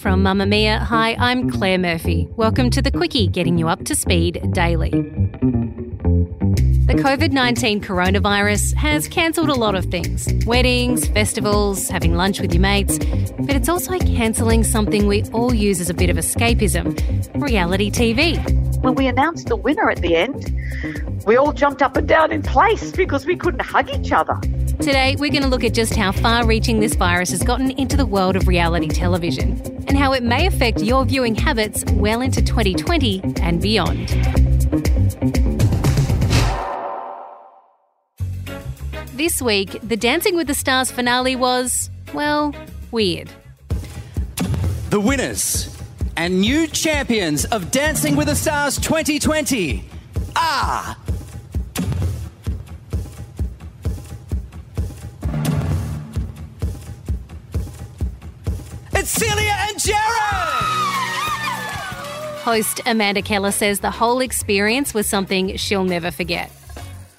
From Mamamia, hi, I'm Claire Murphy. Welcome to the Quicky, getting you up to speed daily. The COVID 19 coronavirus has cancelled a lot of things weddings, festivals, having lunch with your mates, but it's also cancelling something we all use as a bit of escapism reality TV. When we announced the winner at the end, we all jumped up and down in place because we couldn't hug each other. Today, we're going to look at just how far reaching this virus has gotten into the world of reality television and how it may affect your viewing habits well into 2020 and beyond. This week, the Dancing with the Stars finale was, well, weird. The winners and new champions of Dancing with the Stars 2020 are. Host Amanda Keller says the whole experience was something she'll never forget.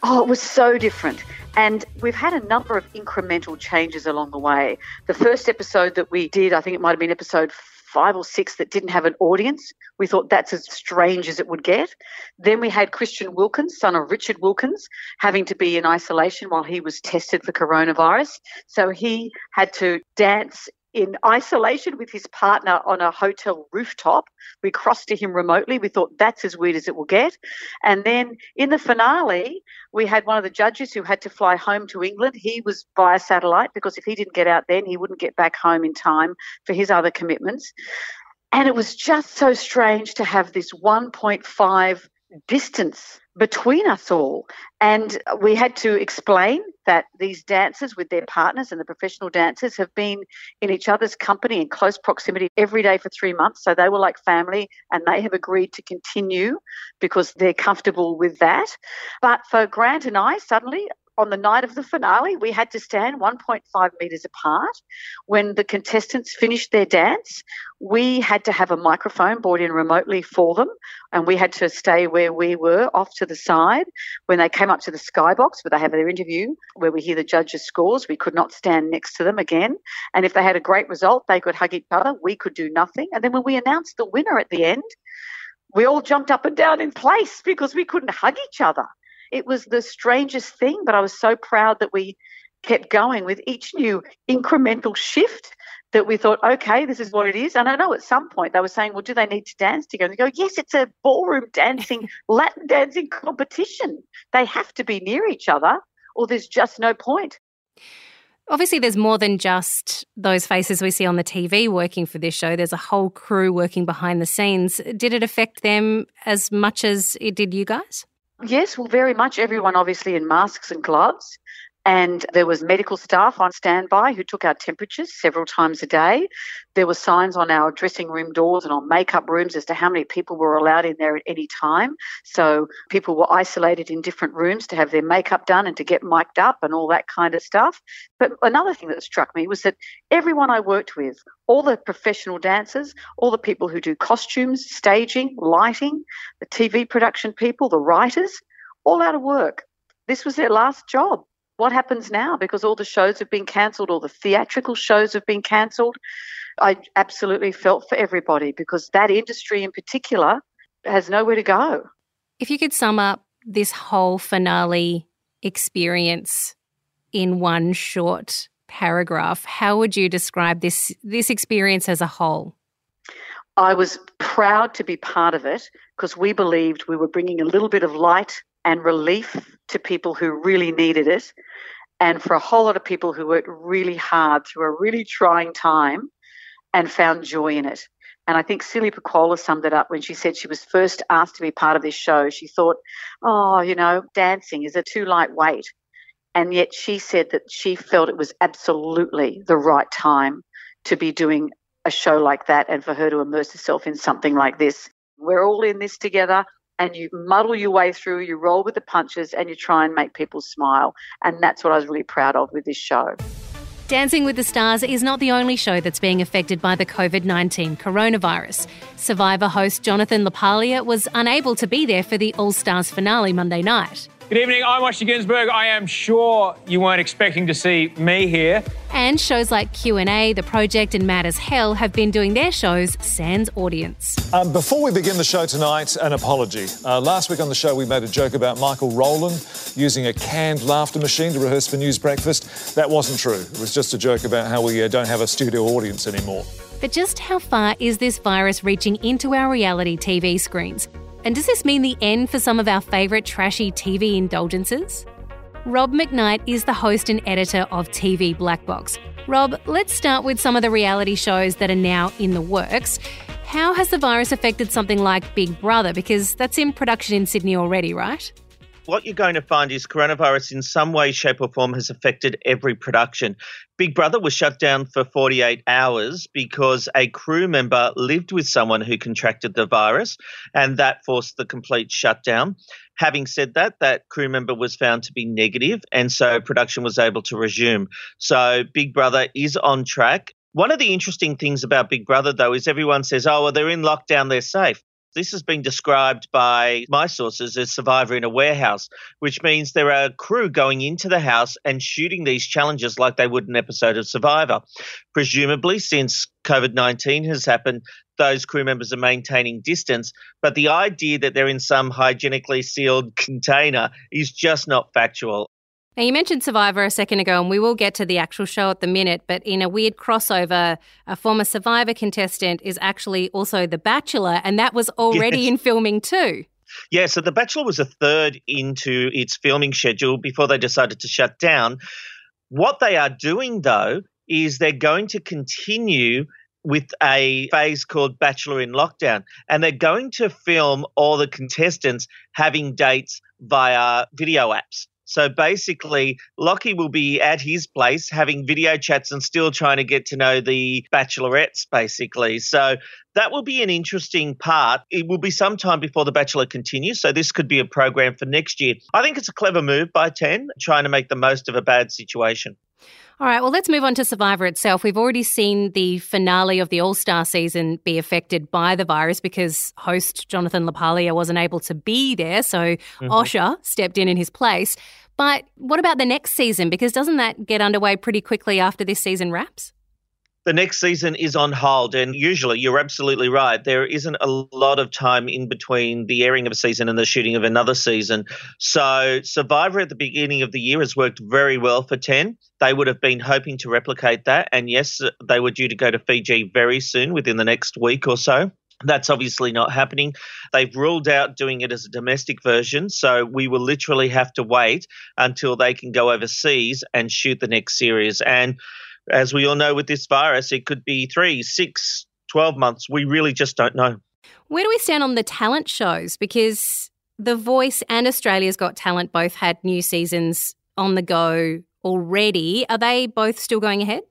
Oh, it was so different. And we've had a number of incremental changes along the way. The first episode that we did, I think it might have been episode five or six that didn't have an audience. We thought that's as strange as it would get. Then we had Christian Wilkins, son of Richard Wilkins, having to be in isolation while he was tested for coronavirus. So he had to dance in isolation with his partner on a hotel rooftop. We crossed to him remotely. We thought that's as weird as it will get. And then in the finale, we had one of the judges who had to fly home to England. He was via satellite because if he didn't get out then, he wouldn't get back home in time for his other commitments. And it was just so strange to have this 1.5 distance between us all. And we had to explain that these dancers with their partners and the professional dancers have been in each other's company in close proximity every day for three months. So they were like family and they have agreed to continue because they're comfortable with that. But for Grant and I, suddenly on the night of the finale, we had to stand 1.5 metres apart. When the contestants finished their dance, we had to have a microphone brought in remotely for them, and we had to stay where we were off to the side. When they came up to the skybox where they have their interview, where we hear the judges' scores, we could not stand next to them again. And if they had a great result, they could hug each other. We could do nothing. And then when we announced the winner at the end, we all jumped up and down in place because we couldn't hug each other. It was the strangest thing, but I was so proud that we kept going with each new incremental shift that we thought, okay, this is what it is. And I know at some point they were saying, well, do they need to dance together? And they go, yes, it's a ballroom dancing, Latin dancing competition. They have to be near each other or there's just no point. Obviously, there's more than just those faces we see on the TV working for this show. There's a whole crew working behind the scenes. Did it affect them as much as it did you guys? Yes, well, very much. Everyone obviously in masks and gloves. And there was medical staff on standby who took our temperatures several times a day. There were signs on our dressing room doors and on makeup rooms as to how many people were allowed in there at any time. So people were isolated in different rooms to have their makeup done and to get mic'd up and all that kind of stuff. But another thing that struck me was that everyone I worked with, all the professional dancers, all the people who do costumes, staging, lighting, the TV production people, the writers, all out of work. This was their last job what happens now? Because all the shows have been cancelled, all the theatrical shows have been cancelled. I absolutely felt for everybody because that industry in particular has nowhere to go. If you could sum up this whole finale experience in one short paragraph, how would you describe this this experience as a whole? I was proud to be part of it because we believed we were bringing a little bit of light and relief to people who really needed it, and for a whole lot of people who worked really hard through a really trying time and found joy in it. And I think Celia Pacquola summed it up when she said she was first asked to be part of this show. She thought, oh, you know, dancing, is a too lightweight? And yet she said that she felt it was absolutely the right time to be doing a show like that and for her to immerse herself in something like this. We're all in this together and you muddle your way through, you roll with the punches and you try and make people smile. And that's what I was really proud of with this show. Dancing with the Stars is not the only show that's being affected by the COVID 19 coronavirus. Survivor host Jonathan LaPaglia was unable to be there for the All Stars finale Monday night. Good evening, I'm Osher Günsberg. I am sure you weren't expecting to see me here. And shows like Q&A, The Project and Mad as Hell have been doing their shows sans audience. Um, before we begin the show tonight, an apology. Uh, last week on the show we made a joke about Michael Rowland using a canned laughter machine to rehearse for News Breakfast. That wasn't true. It was just a joke about how we uh, don't have a studio audience anymore. But just how far is this virus reaching into our reality TV screens? And does this mean the end for some of our favourite trashy TV indulgences? Rob McKnight is the host and editor of TV Blackbox. Rob, let's start with some of the reality shows that are now in the works. How has the virus affected something like Big Brother? Because that's in production in Sydney already, right? What you're going to find is coronavirus in some way, shape, or form has affected every production. Big Brother was shut down for 48 hours because a crew member lived with someone who contracted the virus, and that forced the complete shutdown. Having said that, that crew member was found to be negative, and so production was able to resume. So Big Brother is on track. One of the interesting things about Big Brother, though, is everyone says, oh, well, they're in lockdown, they're safe. This has been described by my sources as survivor in a warehouse, which means there are crew going into the house and shooting these challenges like they would an episode of Survivor. Presumably, since COVID 19 has happened, those crew members are maintaining distance. But the idea that they're in some hygienically sealed container is just not factual. Now, you mentioned Survivor a second ago, and we will get to the actual show at the minute, but in a weird crossover, a former Survivor contestant is actually also The Bachelor, and that was already yes. in filming too. Yeah, so The Bachelor was a third into its filming schedule before they decided to shut down. What they are doing, though, is they're going to continue with a phase called Bachelor in Lockdown. And they're going to film all the contestants having dates via video apps. So basically, Locky will be at his place having video chats and still trying to get to know the bachelorettes, basically. So that will be an interesting part. It will be some time before The Bachelor continues. So this could be a program for next year. I think it's a clever move by 10, trying to make the most of a bad situation. All right, well, let's move on to Survivor itself. We've already seen the finale of the All Star season be affected by the virus because host Jonathan LaPaglia wasn't able to be there. So mm-hmm. Osher stepped in in his place. But what about the next season? Because doesn't that get underway pretty quickly after this season wraps? The next season is on hold, and usually you're absolutely right. There isn't a lot of time in between the airing of a season and the shooting of another season. So, Survivor at the beginning of the year has worked very well for 10. They would have been hoping to replicate that, and yes, they were due to go to Fiji very soon within the next week or so. That's obviously not happening. They've ruled out doing it as a domestic version, so we will literally have to wait until they can go overseas and shoot the next series. And as we all know with this virus, it could be three, six, 12 months. We really just don't know. Where do we stand on the talent shows? Because The Voice and Australia's Got Talent both had new seasons on the go already. Are they both still going ahead?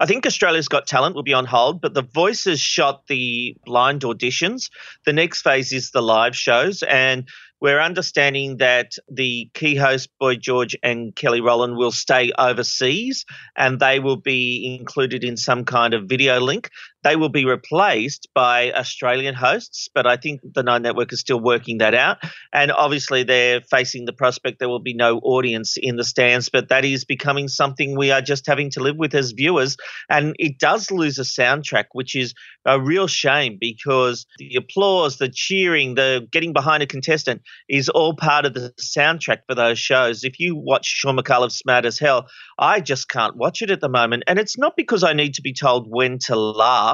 I think Australia's Got Talent will be on hold, but The Voices shot the blind auditions. The next phase is the live shows, and we're understanding that the key host, Boy George and Kelly Rowland, will stay overseas and they will be included in some kind of video link. They will be replaced by Australian hosts, but I think the Nine Network is still working that out. And obviously, they're facing the prospect there will be no audience in the stands, but that is becoming something we are just having to live with as viewers. And it does lose a soundtrack, which is a real shame because the applause, the cheering, the getting behind a contestant is all part of the soundtrack for those shows. If you watch Shaun Micallef's Mad as Hell, I just can't watch it at the moment. And it's not because I need to be told when to laugh.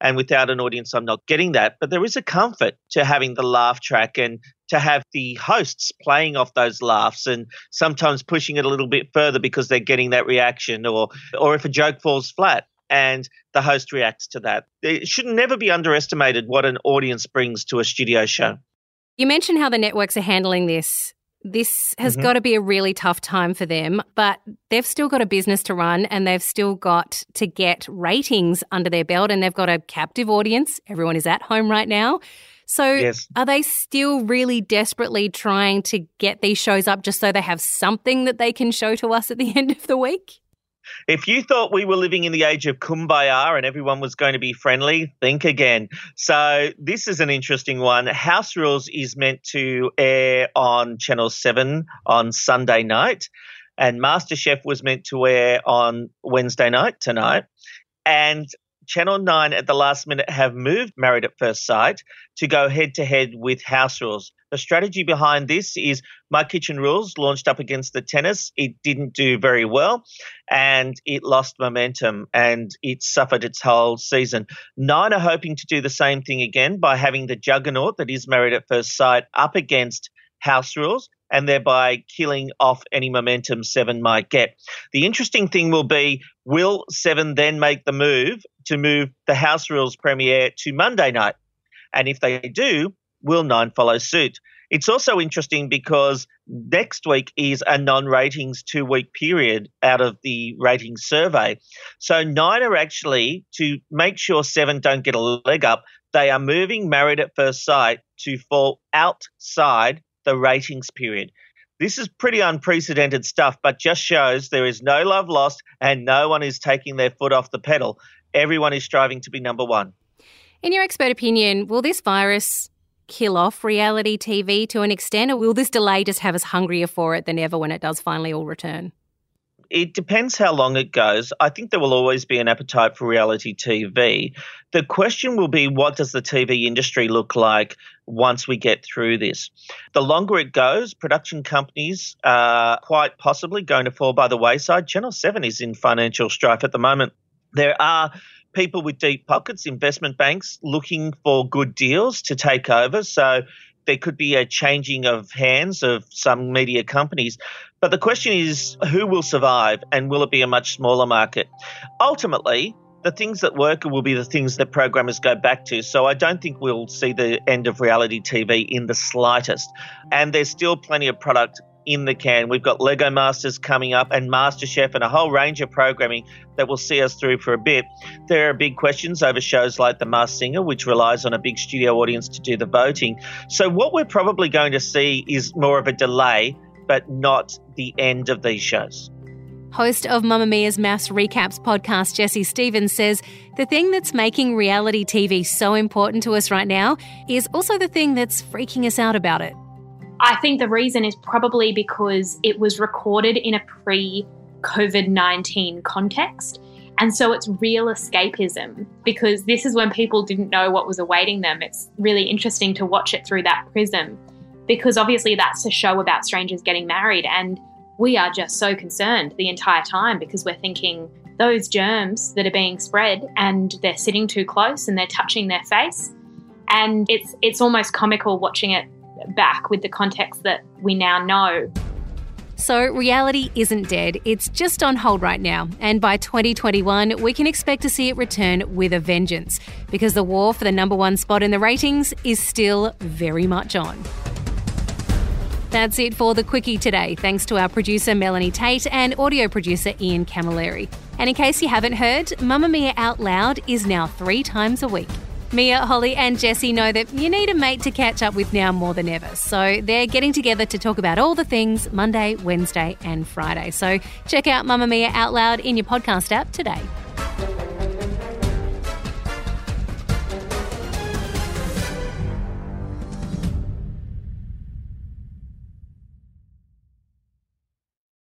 And without an audience, I'm not getting that. But there is a comfort to having the laugh track and to have the hosts playing off those laughs and sometimes pushing it a little bit further because they're getting that reaction or or if a joke falls flat and the host reacts to that. It should never be underestimated what an audience brings to a studio show. You mentioned how the networks are handling this This has mm-hmm. got to be a really tough time for them, but they've still got a business to run and they've still got to get ratings under their belt and they've got a captive audience. Everyone is at home right now. So yes. are they still really desperately trying to get these shows up just so they have something that they can show to us at the end of the week? If you thought we were living in the age of kumbaya and everyone was going to be friendly, think again. So, this is an interesting one. House Rules is meant to air on Channel 7 on Sunday night, and MasterChef was meant to air on Wednesday night tonight. And Channel 9 at the last minute have moved Married at First Sight to go head to head with House Rules. The strategy behind this is My Kitchen Rules launched up against the tennis. It didn't do very well and it lost momentum and it suffered its whole season. Nine are hoping to do the same thing again by having the juggernaut that is Married at First Sight up against House Rules and thereby killing off any momentum Seven might get. The interesting thing will be will Seven then make the move to move the House Rules premiere to Monday night? And if they do, will Nine follow suit? It's also interesting because next week is a non ratings two week period out of the ratings survey. So, nine are actually, to make sure seven don't get a leg up, they are moving Married at First Sight to fall outside the ratings period. This is pretty unprecedented stuff, but just shows there is no love lost and no one is taking their foot off the pedal. Everyone is striving to be number one. In your expert opinion, will this virus kill off reality TV to an extent, or will this delay just have us hungrier for it than ever when it does finally all return? it depends how long it goes. I think there will always be an appetite for reality TV. The question will be what does the TV industry look like once we get through this? The longer it goes, production companies are quite possibly going to fall by the wayside. Channel 7 is in financial strife at the moment. There are people with deep pockets, investment banks looking for good deals to take over. So there could be a changing of hands of some media companies. But the question is who will survive and will it be a much smaller market? Ultimately, the things that work will be the things that programmers go back to. So I don't think we'll see the end of reality TV in the slightest. And there's still plenty of product in the can. We've got Lego Masters coming up and MasterChef and a whole range of programming that will see us through for a bit. There are big questions over shows like The Masked Singer, which relies on a big studio audience to do the voting. So, what we're probably going to see is more of a delay, but not the end of these shows. Host of Mamamia's MAFS Recaps podcast, Jessie Stephens, says the thing that's making reality TV so important to us right now is also the thing that's freaking us out about it. I think the reason is probably because it was recorded in a pre COVID 19 context. And so it's real escapism because this is when people didn't know what was awaiting them. It's really interesting to watch it through that prism because obviously that's a show about strangers getting married. And we are just so concerned the entire time because we're thinking those germs that are being spread and they're sitting too close and they're touching their face. And it's, it's almost comical watching it back with the context that we now know. So, reality isn't dead, it's just on hold right now. And by 2021, we can expect to see it return with a vengeance because the war for the number one spot in the ratings is still very much on. That's it for the Quicky today. Thanks to our producer Melanie Tait and audio producer Ian Camilleri. And in case you haven't heard, Mamamia Out Loud is now three times a week. Mia, Holly, and Jessie know that you need a mate to catch up with now more than ever. So they're getting together to talk about all the things Monday, Wednesday, and Friday. So check out Mamamia Out Loud in your podcast app today.